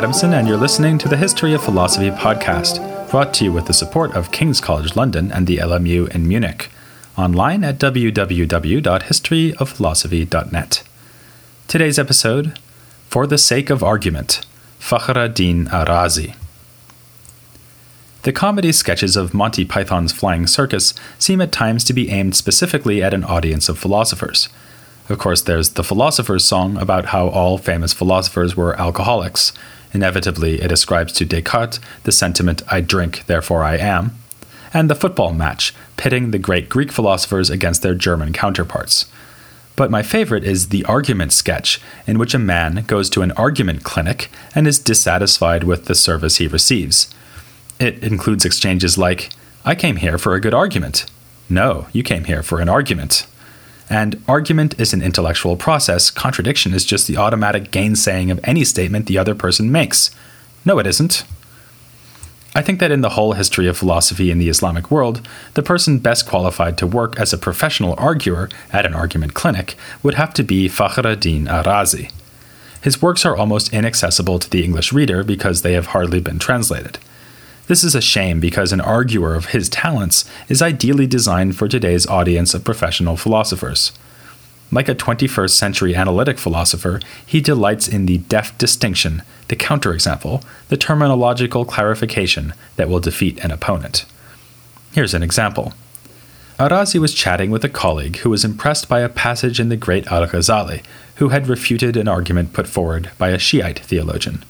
Adamson, and you're listening to the History of Philosophy podcast, brought to you with the support of King's College London and the LMU in Munich, online at www.historyofphilosophy.net. Today's episode For the Sake of Argument Fakhreddin Arazi. The comedy sketches of Monty Python's Flying Circus seem at times to be aimed specifically at an audience of philosophers. Of course, there's the philosopher's song about how all famous philosophers were alcoholics. Inevitably, it ascribes to Descartes the sentiment, I drink, therefore I am. And the football match, pitting the great Greek philosophers against their German counterparts. But my favorite is the argument sketch, in which a man goes to an argument clinic and is dissatisfied with the service he receives. It includes exchanges like, I came here for a good argument. No, you came here for an argument. And argument is an intellectual process, contradiction is just the automatic gainsaying of any statement the other person makes. No, it isn't. I think that in the whole history of philosophy in the Islamic world, the person best qualified to work as a professional arguer at an argument clinic would have to be Fakhreddin Arazi. His works are almost inaccessible to the English reader because they have hardly been translated. This is a shame because an arguer of his talents is ideally designed for today's audience of professional philosophers. Like a 21st century analytic philosopher, he delights in the deft distinction, the counterexample, the terminological clarification that will defeat an opponent. Here's an example. Arazi was chatting with a colleague who was impressed by a passage in the great Al Ghazali, who had refuted an argument put forward by a Shiite theologian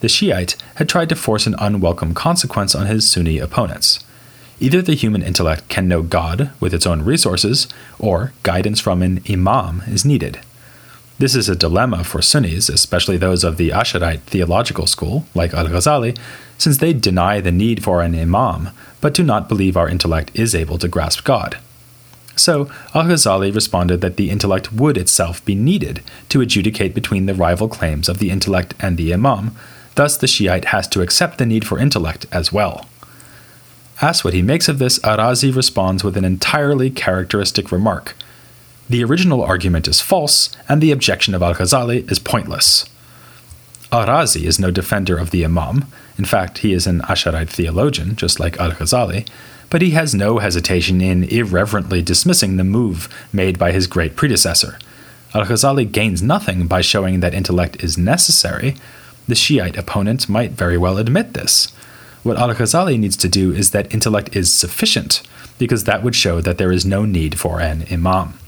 the Shiite had tried to force an unwelcome consequence on his Sunni opponents. Either the human intellect can know God with its own resources, or guidance from an imam is needed. This is a dilemma for Sunnis, especially those of the Asharite theological school, like Al Ghazali, since they deny the need for an imam, but do not believe our intellect is able to grasp God. So, Al Ghazali responded that the intellect would itself be needed to adjudicate between the rival claims of the intellect and the imam, Thus, the Shiite has to accept the need for intellect as well. Asked what he makes of this, Arazi responds with an entirely characteristic remark. The original argument is false, and the objection of Al Ghazali is pointless. Arazi is no defender of the Imam. In fact, he is an Asharite theologian, just like Al Ghazali, but he has no hesitation in irreverently dismissing the move made by his great predecessor. Al Ghazali gains nothing by showing that intellect is necessary, the Shiite opponent might very well admit this. What al Ghazali needs to do is that intellect is sufficient, because that would show that there is no need for an imam.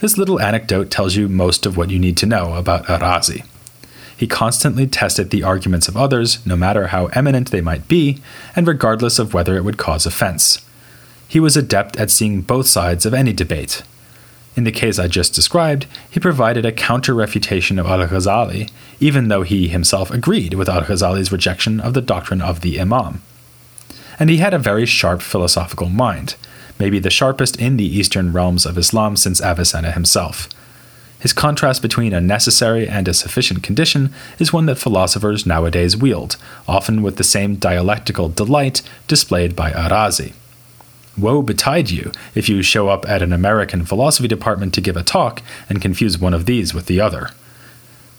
This little anecdote tells you most of what you need to know about Arazi. He constantly tested the arguments of others, no matter how eminent they might be, and regardless of whether it would cause offense. He was adept at seeing both sides of any debate, in the case I just described, he provided a counter refutation of al Ghazali, even though he himself agreed with al Ghazali's rejection of the doctrine of the Imam. And he had a very sharp philosophical mind, maybe the sharpest in the eastern realms of Islam since Avicenna himself. His contrast between a necessary and a sufficient condition is one that philosophers nowadays wield, often with the same dialectical delight displayed by Arazi. Woe betide you if you show up at an American philosophy department to give a talk and confuse one of these with the other.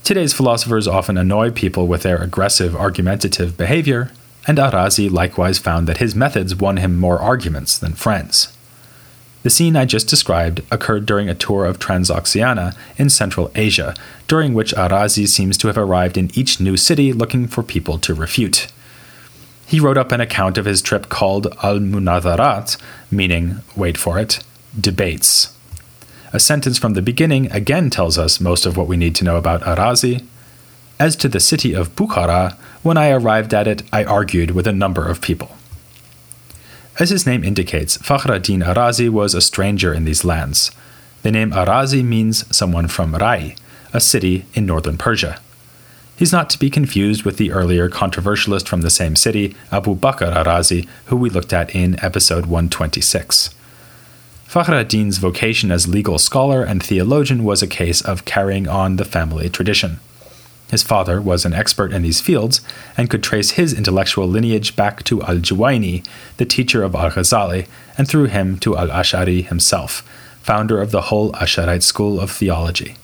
Today's philosophers often annoy people with their aggressive, argumentative behavior, and Arazi likewise found that his methods won him more arguments than friends. The scene I just described occurred during a tour of Transoxiana in Central Asia, during which Arazi seems to have arrived in each new city looking for people to refute he wrote up an account of his trip called Al Munadharat, meaning, wait for it, debates. A sentence from the beginning again tells us most of what we need to know about Arazi. As to the city of Bukhara, when I arrived at it, I argued with a number of people. As his name indicates, Fakhreddin Arazi was a stranger in these lands. The name Arazi means someone from Rai, a city in northern Persia. He's not to be confused with the earlier controversialist from the same city, Abu Bakr Arazi, who we looked at in episode 126. Fakhreddin's vocation as legal scholar and theologian was a case of carrying on the family tradition. His father was an expert in these fields and could trace his intellectual lineage back to Al Juwayni, the teacher of Al Ghazali, and through him to Al Ash'ari himself, founder of the whole Ash'arite school of theology.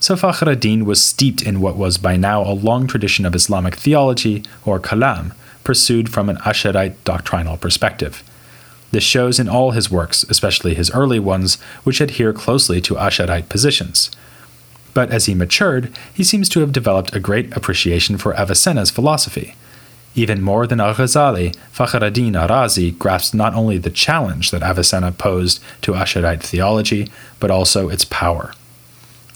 So Fakhr ad-Din was steeped in what was by now a long tradition of Islamic theology, or kalam, pursued from an Asharite doctrinal perspective. This shows in all his works, especially his early ones, which adhere closely to Asharite positions. But as he matured, he seems to have developed a great appreciation for Avicenna's philosophy. Even more than Al Ghazali, Fakhr ad-Din Arazi grasped not only the challenge that Avicenna posed to Asharite theology, but also its power.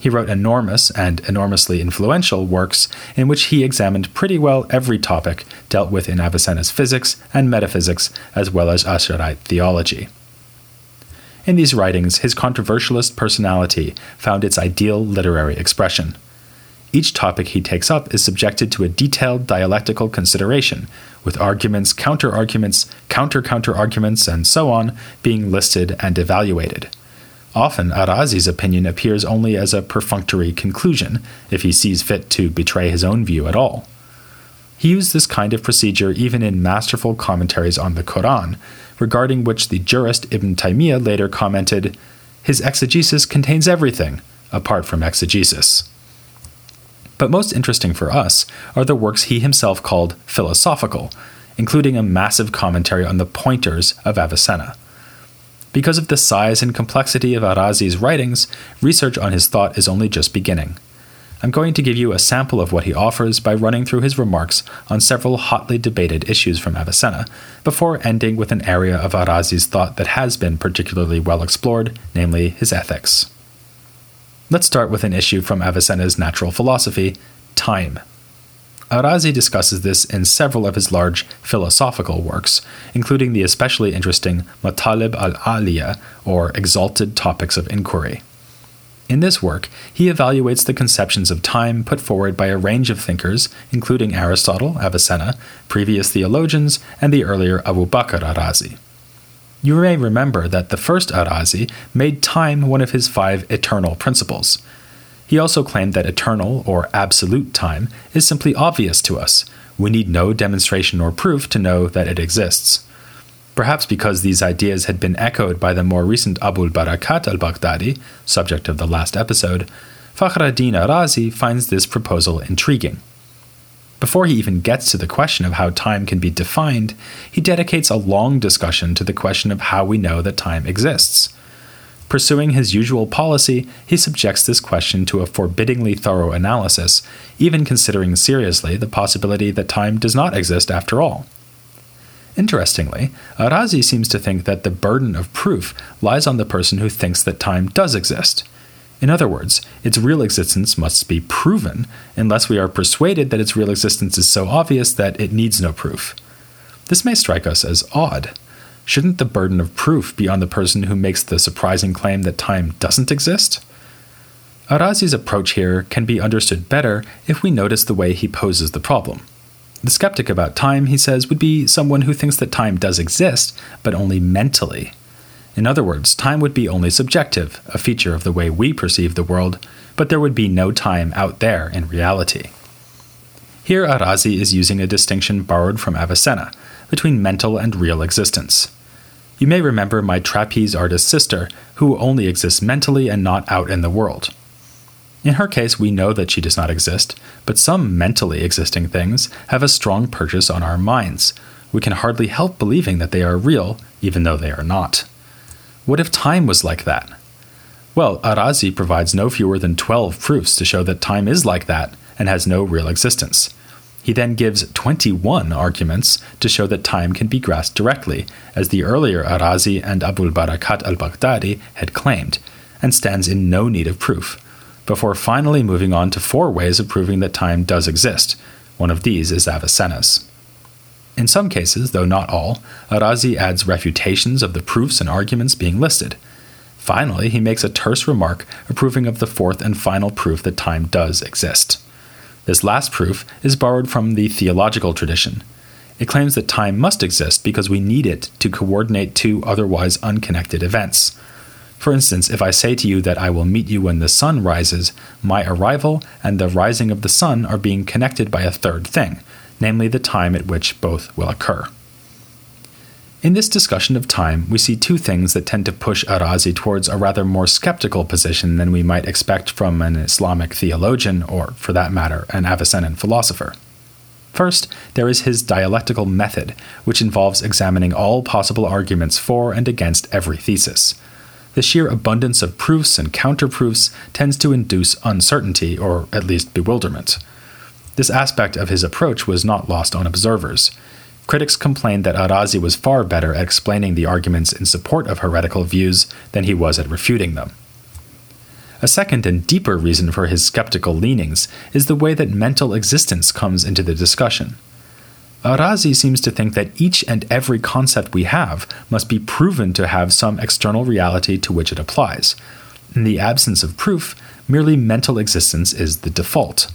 He wrote enormous and enormously influential works in which he examined pretty well every topic dealt with in Avicenna's physics and metaphysics, as well as Asharite theology. In these writings, his controversialist personality found its ideal literary expression. Each topic he takes up is subjected to a detailed dialectical consideration, with arguments, counter arguments, counter counter arguments, and so on being listed and evaluated. Often, Arazi's opinion appears only as a perfunctory conclusion, if he sees fit to betray his own view at all. He used this kind of procedure even in masterful commentaries on the Quran, regarding which the jurist Ibn Taymiyyah later commented, His exegesis contains everything, apart from exegesis. But most interesting for us are the works he himself called philosophical, including a massive commentary on the pointers of Avicenna. Because of the size and complexity of Arazi's writings, research on his thought is only just beginning. I'm going to give you a sample of what he offers by running through his remarks on several hotly debated issues from Avicenna, before ending with an area of Arazi's thought that has been particularly well explored, namely his ethics. Let's start with an issue from Avicenna's natural philosophy time. Arazi discusses this in several of his large philosophical works, including the especially interesting Matalib al Aliya, or Exalted Topics of Inquiry. In this work, he evaluates the conceptions of time put forward by a range of thinkers, including Aristotle, Avicenna, previous theologians, and the earlier Abu Bakr Arazi. You may remember that the first Arazi made time one of his five eternal principles. He also claimed that eternal, or absolute time, is simply obvious to us. We need no demonstration or proof to know that it exists. Perhaps because these ideas had been echoed by the more recent Abul Barakat al Baghdadi, subject of the last episode, Fakhr ad-Din Arazi finds this proposal intriguing. Before he even gets to the question of how time can be defined, he dedicates a long discussion to the question of how we know that time exists. Pursuing his usual policy, he subjects this question to a forbiddingly thorough analysis, even considering seriously the possibility that time does not exist after all. Interestingly, Arazi seems to think that the burden of proof lies on the person who thinks that time does exist. In other words, its real existence must be proven unless we are persuaded that its real existence is so obvious that it needs no proof. This may strike us as odd. Shouldn't the burden of proof be on the person who makes the surprising claim that time doesn't exist? Arazi's approach here can be understood better if we notice the way he poses the problem. The skeptic about time, he says, would be someone who thinks that time does exist, but only mentally, in other words, time would be only subjective, a feature of the way we perceive the world, but there would be no time out there in reality. Here, Arazi is using a distinction borrowed from Avicenna between mental and real existence. You may remember my trapeze artist sister, who only exists mentally and not out in the world. In her case, we know that she does not exist, but some mentally existing things have a strong purchase on our minds. We can hardly help believing that they are real, even though they are not. What if time was like that? Well, Arazi provides no fewer than 12 proofs to show that time is like that and has no real existence. He then gives 21 arguments to show that time can be grasped directly, as the earlier Arazi and Abul Barakat al Baghdadi had claimed, and stands in no need of proof, before finally moving on to four ways of proving that time does exist. One of these is Avicenna's. In some cases, though not all, Arazi adds refutations of the proofs and arguments being listed. Finally, he makes a terse remark approving of the fourth and final proof that time does exist. This last proof is borrowed from the theological tradition. It claims that time must exist because we need it to coordinate two otherwise unconnected events. For instance, if I say to you that I will meet you when the sun rises, my arrival and the rising of the sun are being connected by a third thing, namely the time at which both will occur. In this discussion of time, we see two things that tend to push Arazi towards a rather more skeptical position than we might expect from an Islamic theologian, or, for that matter, an Avicennan philosopher. First, there is his dialectical method, which involves examining all possible arguments for and against every thesis. The sheer abundance of proofs and counterproofs tends to induce uncertainty, or at least bewilderment. This aspect of his approach was not lost on observers. Critics complained that Arazi was far better at explaining the arguments in support of heretical views than he was at refuting them. A second and deeper reason for his skeptical leanings is the way that mental existence comes into the discussion. Arazi seems to think that each and every concept we have must be proven to have some external reality to which it applies. In the absence of proof, merely mental existence is the default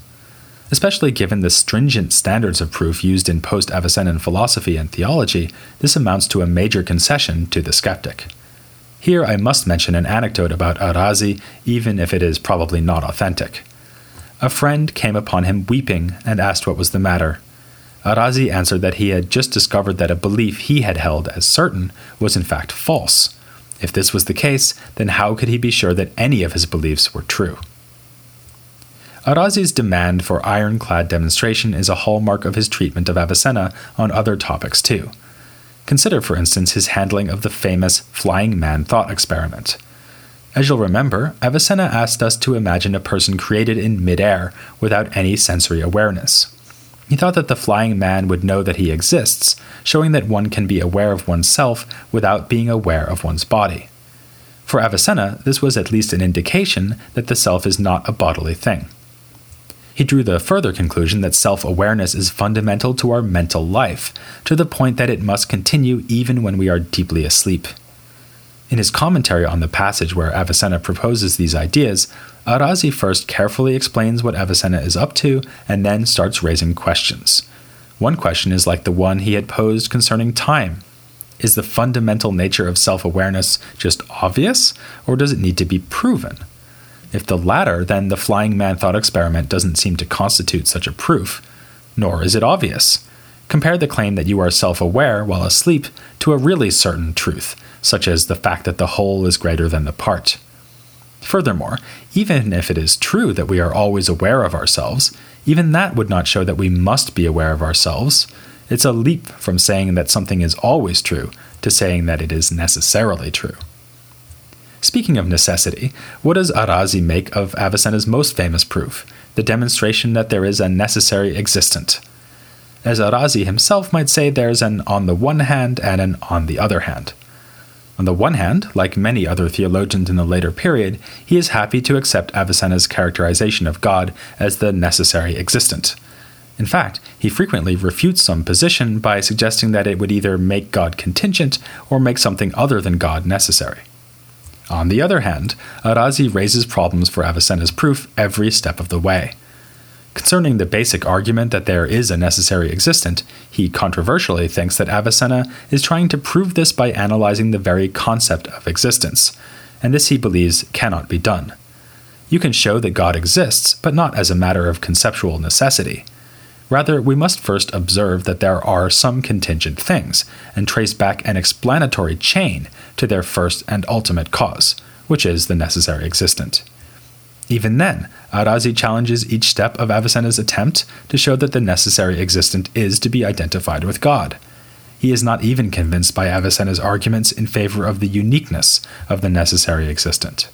especially given the stringent standards of proof used in post Avicennan philosophy and theology, this amounts to a major concession to the skeptic. Here I must mention an anecdote about Arazi, even if it is probably not authentic. A friend came upon him weeping and asked what was the matter. Arazi answered that he had just discovered that a belief he had held as certain was in fact false. If this was the case, then how could he be sure that any of his beliefs were true? Arazi's demand for ironclad demonstration is a hallmark of his treatment of Avicenna on other topics too. Consider, for instance, his handling of the famous flying man thought experiment. As you'll remember, Avicenna asked us to imagine a person created in midair without any sensory awareness. He thought that the flying man would know that he exists, showing that one can be aware of oneself without being aware of one's body. For Avicenna, this was at least an indication that the self is not a bodily thing. He drew the further conclusion that self awareness is fundamental to our mental life, to the point that it must continue even when we are deeply asleep. In his commentary on the passage where Avicenna proposes these ideas, Arazi first carefully explains what Avicenna is up to and then starts raising questions. One question is like the one he had posed concerning time. Is the fundamental nature of self awareness just obvious, or does it need to be proven? If the latter, then the flying man thought experiment doesn't seem to constitute such a proof, nor is it obvious. Compare the claim that you are self aware while asleep to a really certain truth, such as the fact that the whole is greater than the part. Furthermore, even if it is true that we are always aware of ourselves, even that would not show that we must be aware of ourselves. It's a leap from saying that something is always true to saying that it is necessarily true. Speaking of necessity, what does Arazi make of Avicenna's most famous proof, the demonstration that there is a necessary existent? As Arazi himself might say, there's an on the one hand and an on the other hand. On the one hand, like many other theologians in the later period, he is happy to accept Avicenna's characterization of God as the necessary existent. In fact, he frequently refutes some position by suggesting that it would either make God contingent or make something other than God necessary. On the other hand, Arazi raises problems for Avicenna's proof every step of the way. Concerning the basic argument that there is a necessary existent, he controversially thinks that Avicenna is trying to prove this by analyzing the very concept of existence, and this he believes cannot be done. You can show that God exists, but not as a matter of conceptual necessity. Rather, we must first observe that there are some contingent things, and trace back an explanatory chain to their first and ultimate cause, which is the necessary existent. Even then, Arazi challenges each step of Avicenna's attempt to show that the necessary existent is to be identified with God. He is not even convinced by Avicenna's arguments in favor of the uniqueness of the necessary existent.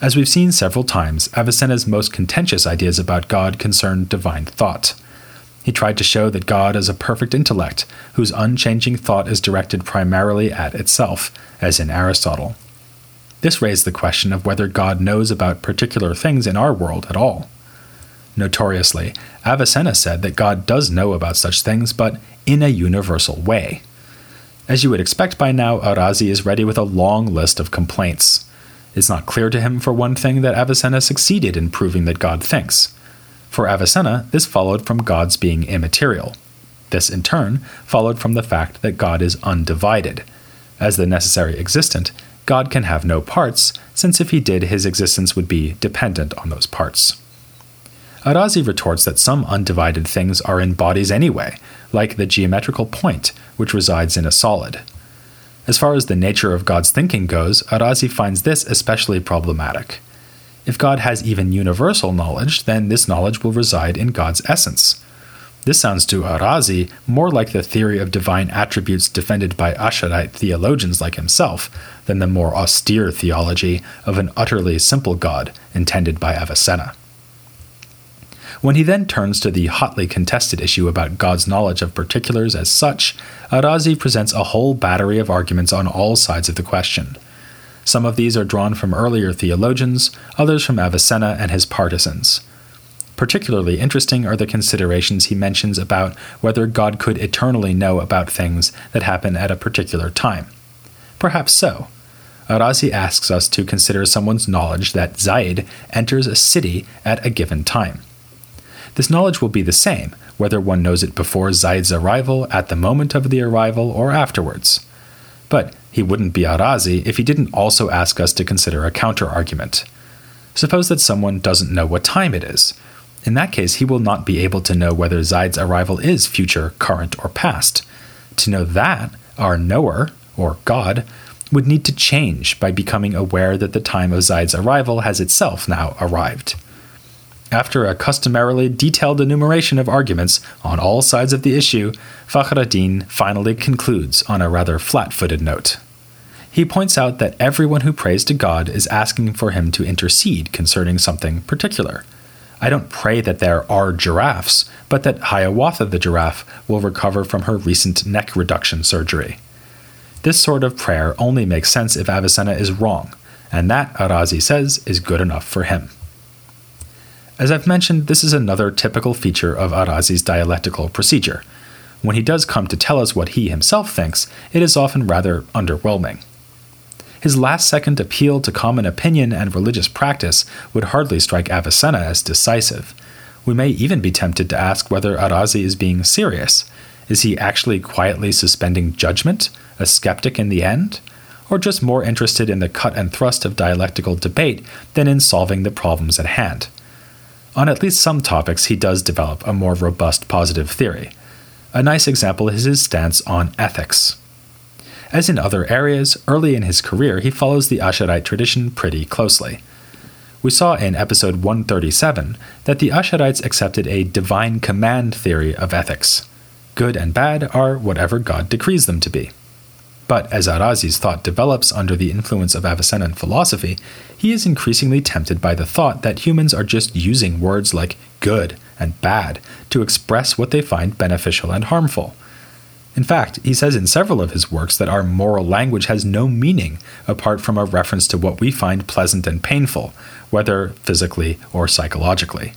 As we've seen several times, Avicenna's most contentious ideas about God concern divine thought. He tried to show that God is a perfect intellect, whose unchanging thought is directed primarily at itself, as in Aristotle. This raised the question of whether God knows about particular things in our world at all. Notoriously, Avicenna said that God does know about such things, but in a universal way. As you would expect by now, Arazi is ready with a long list of complaints. It's not clear to him, for one thing, that Avicenna succeeded in proving that God thinks. For Avicenna, this followed from God's being immaterial. This, in turn, followed from the fact that God is undivided. As the necessary existent, God can have no parts, since if he did, his existence would be dependent on those parts. Arazi retorts that some undivided things are in bodies anyway, like the geometrical point, which resides in a solid. As far as the nature of God's thinking goes, Arazi finds this especially problematic. If God has even universal knowledge, then this knowledge will reside in God's essence. This sounds to Arazi more like the theory of divine attributes defended by Asharite theologians like himself than the more austere theology of an utterly simple God intended by Avicenna. When he then turns to the hotly contested issue about God's knowledge of particulars as such, Arazi presents a whole battery of arguments on all sides of the question. Some of these are drawn from earlier theologians, others from Avicenna and his partisans. Particularly interesting are the considerations he mentions about whether God could eternally know about things that happen at a particular time. Perhaps so. Arazi asks us to consider someone's knowledge that Zaid enters a city at a given time. This knowledge will be the same, whether one knows it before Zaid's arrival, at the moment of the arrival, or afterwards. But he wouldn't be Arazi if he didn't also ask us to consider a counter argument. Suppose that someone doesn't know what time it is. In that case, he will not be able to know whether Zaid's arrival is future, current, or past. To know that, our knower, or God, would need to change by becoming aware that the time of Zaid's arrival has itself now arrived. After a customarily detailed enumeration of arguments on all sides of the issue, Fakhreddin finally concludes on a rather flat footed note. He points out that everyone who prays to God is asking for him to intercede concerning something particular. I don't pray that there are giraffes, but that Hiawatha the giraffe will recover from her recent neck reduction surgery. This sort of prayer only makes sense if Avicenna is wrong, and that, Arazi says, is good enough for him. As I've mentioned, this is another typical feature of Arazi's dialectical procedure. When he does come to tell us what he himself thinks, it is often rather underwhelming. His last second appeal to common opinion and religious practice would hardly strike Avicenna as decisive. We may even be tempted to ask whether Arazi is being serious. Is he actually quietly suspending judgment, a skeptic in the end? Or just more interested in the cut and thrust of dialectical debate than in solving the problems at hand? On at least some topics, he does develop a more robust positive theory. A nice example is his stance on ethics. As in other areas, early in his career, he follows the Asharite tradition pretty closely. We saw in episode 137 that the Asharites accepted a divine command theory of ethics. Good and bad are whatever God decrees them to be. But as Arazi's thought develops under the influence of Avicennan philosophy, he is increasingly tempted by the thought that humans are just using words like good and bad to express what they find beneficial and harmful. In fact, he says in several of his works that our moral language has no meaning apart from a reference to what we find pleasant and painful, whether physically or psychologically.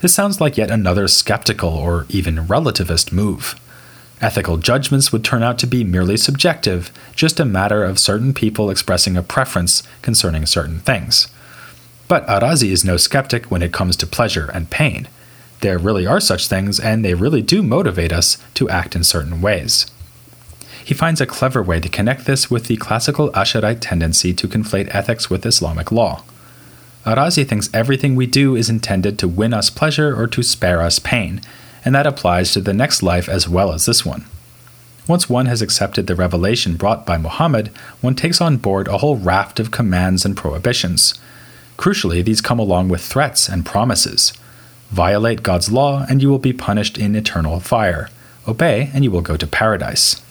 This sounds like yet another skeptical or even relativist move. Ethical judgments would turn out to be merely subjective, just a matter of certain people expressing a preference concerning certain things. But Arazi is no skeptic when it comes to pleasure and pain. There really are such things, and they really do motivate us to act in certain ways. He finds a clever way to connect this with the classical Asharite tendency to conflate ethics with Islamic law. Arazi thinks everything we do is intended to win us pleasure or to spare us pain, and that applies to the next life as well as this one. Once one has accepted the revelation brought by Muhammad, one takes on board a whole raft of commands and prohibitions. Crucially, these come along with threats and promises. Violate God's law, and you will be punished in eternal fire. Obey, and you will go to paradise.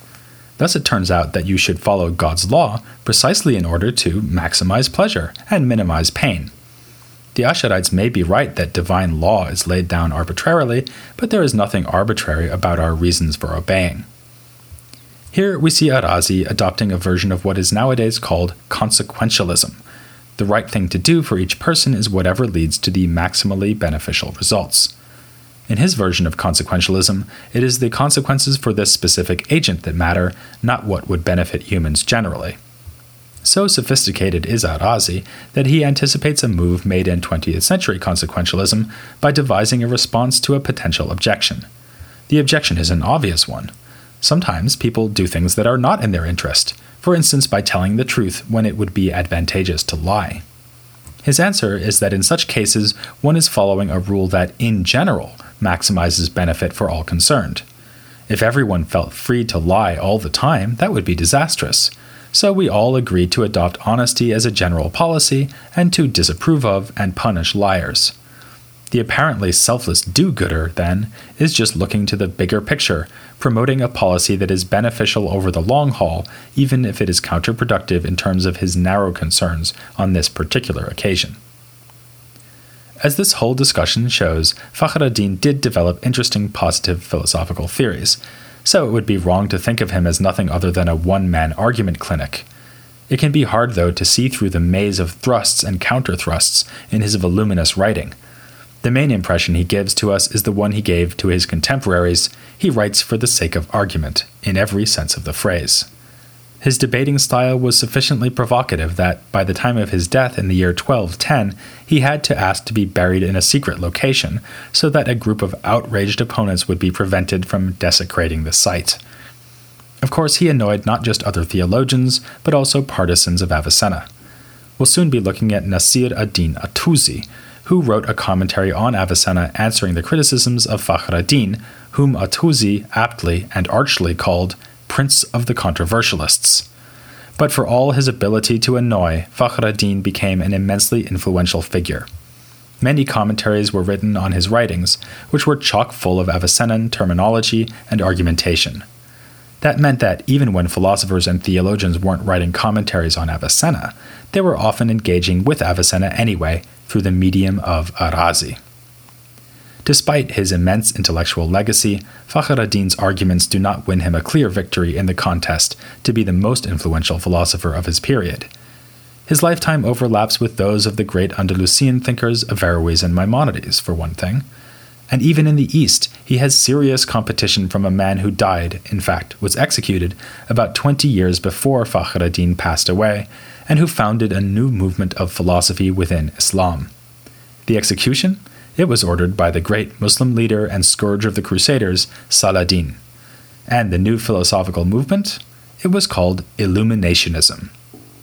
Thus, it turns out that you should follow God's law precisely in order to maximize pleasure and minimize pain. The Asharites may be right that divine law is laid down arbitrarily, but there is nothing arbitrary about our reasons for obeying. Here we see Arazi adopting a version of what is nowadays called consequentialism. The right thing to do for each person is whatever leads to the maximally beneficial results. In his version of consequentialism, it is the consequences for this specific agent that matter, not what would benefit humans generally. So sophisticated is Arazi that he anticipates a move made in 20th century consequentialism by devising a response to a potential objection. The objection is an obvious one. Sometimes people do things that are not in their interest, for instance, by telling the truth when it would be advantageous to lie. His answer is that in such cases, one is following a rule that, in general, maximizes benefit for all concerned. If everyone felt free to lie all the time, that would be disastrous. So we all agreed to adopt honesty as a general policy and to disapprove of and punish liars. The apparently selfless do gooder, then, is just looking to the bigger picture, promoting a policy that is beneficial over the long haul, even if it is counterproductive in terms of his narrow concerns on this particular occasion. As this whole discussion shows, Fakhreddin did develop interesting positive philosophical theories, so it would be wrong to think of him as nothing other than a one man argument clinic. It can be hard, though, to see through the maze of thrusts and counter thrusts in his voluminous writing the main impression he gives to us is the one he gave to his contemporaries. He writes for the sake of argument, in every sense of the phrase. His debating style was sufficiently provocative that, by the time of his death in the year 1210, he had to ask to be buried in a secret location so that a group of outraged opponents would be prevented from desecrating the site. Of course, he annoyed not just other theologians, but also partisans of Avicenna. We'll soon be looking at Nasir ad-Din at-Tusi, who wrote a commentary on Avicenna answering the criticisms of Fakhreddin, whom at-Tusi aptly and archly called Prince of the Controversialists. But for all his ability to annoy, Fakhreddin became an immensely influential figure. Many commentaries were written on his writings, which were chock full of Avicennan terminology and argumentation. That meant that even when philosophers and theologians weren't writing commentaries on Avicenna, they were often engaging with Avicenna anyway through the medium of Arazi. Despite his immense intellectual legacy, Fakhreddin's arguments do not win him a clear victory in the contest to be the most influential philosopher of his period. His lifetime overlaps with those of the great Andalusian thinkers Averroes and Maimonides, for one thing. And even in the East, he has serious competition from a man who died, in fact, was executed, about 20 years before Fakhreddin passed away, and who founded a new movement of philosophy within Islam. The execution? It was ordered by the great Muslim leader and scourge of the Crusaders, Saladin. And the new philosophical movement? It was called Illuminationism.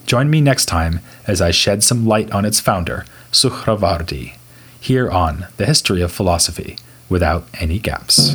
Join me next time as I shed some light on its founder, Suhrawardi, here on The History of Philosophy, without any gaps.